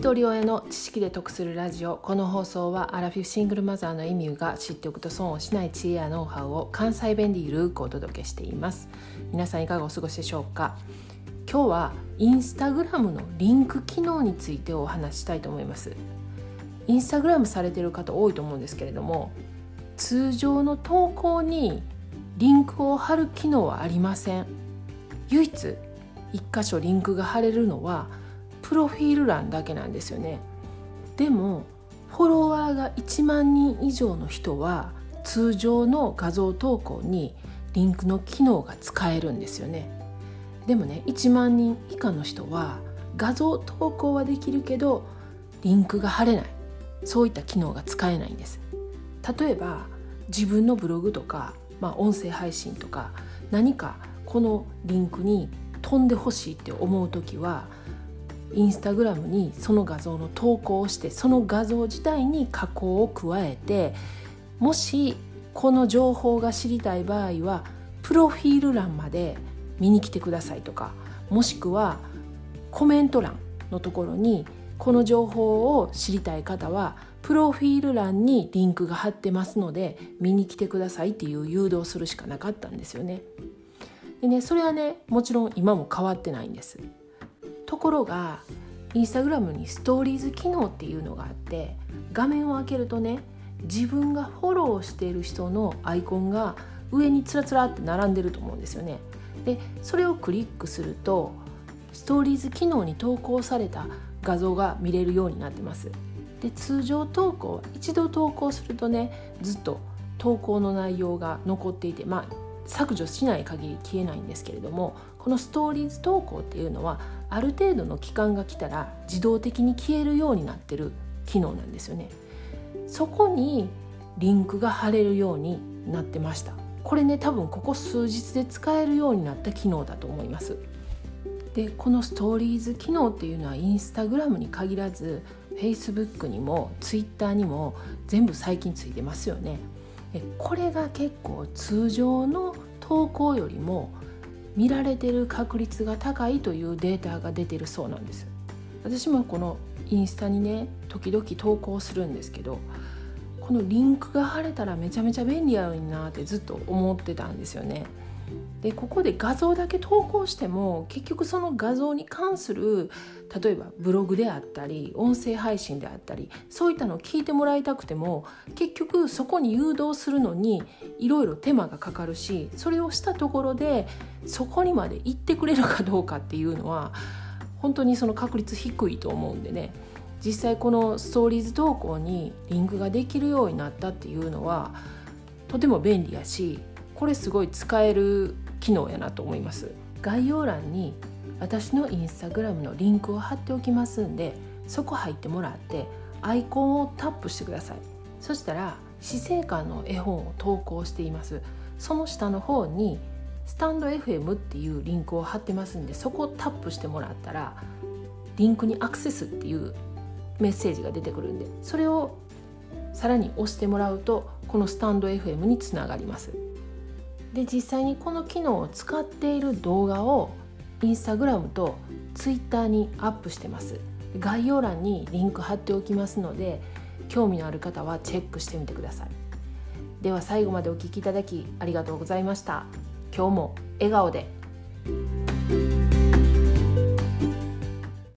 一人親の知識で得するラジオ。この放送はアラフィフシングルマザーのエミューが知っておくと損をしない知恵やノウハウを関西弁でゆるくお届けしています。皆さんいかがお過ごしでしょうか。今日はインスタグラムのリンク機能についてお話ししたいと思います。インスタグラムされてる方多いと思うんですけれども通常の投稿にリンクを貼る機能はありません。唯一一箇所リンクが貼れるのはプロフィール欄だけなんですよね。でもフォロワーが1万人以上の人は通常の画像投稿にリンクの機能が使えるんですよね。でもね1万人以下の人は画像投稿はできるけどリンクが貼れない。そういった機能が使えないんです。例えば自分のブログとか、まあ、音声配信とか何かこのリンクに飛んでほしいって思う時はインスタグラムにその画像の投稿をしてその画像自体に加工を加えてもしこの情報が知りたい場合はプロフィール欄まで見に来てくださいとかもしくはコメント欄のところにこの情報を知りたい方はプロフィール欄にリンクが貼ってますので見に来てくださいっていう誘導するしかなかったんですよね。でねそれはねもちろん今も変わってないんです。ところがインスタグラムにストーリーズ機能っていうのがあって画面を開けるとね自分がフォローしている人のアイコンが上につらつらって並んでると思うんですよね。でそれをクリックするとストーリーズ機能に投稿された画像が見れるようになってます。で通常投稿は一度投稿するとねずっと投稿の内容が残っていてまあ削除しない限り消えないんですけれどもこのストーリーズ投稿っていうのはある程度の期間が来たら自動的に消えるようになってる機能なんですよね。そこにリンクが貼れるようになってました。これね多分ここ数日で使えるようになった機能だと思います。でこのストーリーズ機能っていうのはインスタグラムに限らず Facebook にも Twitter にも全部最近ついてますよね。これが結構通常の投稿よりも見られてる確率が高いというデータが出てるそうなんです。私もこのインスタにね時々投稿するんですけどこのリンクが貼れたらめちゃめちゃ便利やのになってずっと思ってたんですよね。でここで画像だけ投稿しても結局その画像に関する例えばブログであったり音声配信であったりそういったのを聞いてもらいたくても結局そこに誘導するのにいろいろ手間がかかるしそれをしたところでそこにまで行ってくれるかどうかっていうのは本当にその確率低いと思うんでね。実際このストーリーズ投稿にリンクができるようになったっていうのはとても便利やしこれすごい使える機能やなと思います。概要欄に私のインスタグラムのリンクを貼っておきますんでそこ入ってもらってアイコンをタップしてください。そしたら死生観の絵本を投稿しています。その下の方にスタンド FM っていうリンクを貼ってますんでそこをタップしてもらったらリンクにアクセスっていうメッセージが出てくるんでそれをさらに押してもらうとこのスタンド FM につながります。で実際にこの機能を使っている動画をインスタグラムとツイッターにアップしてます。概要欄にリンク貼っておきますので興味のある方はチェックしてみてください。では最後までお聴きいただきありがとうございました。今日も笑顔で。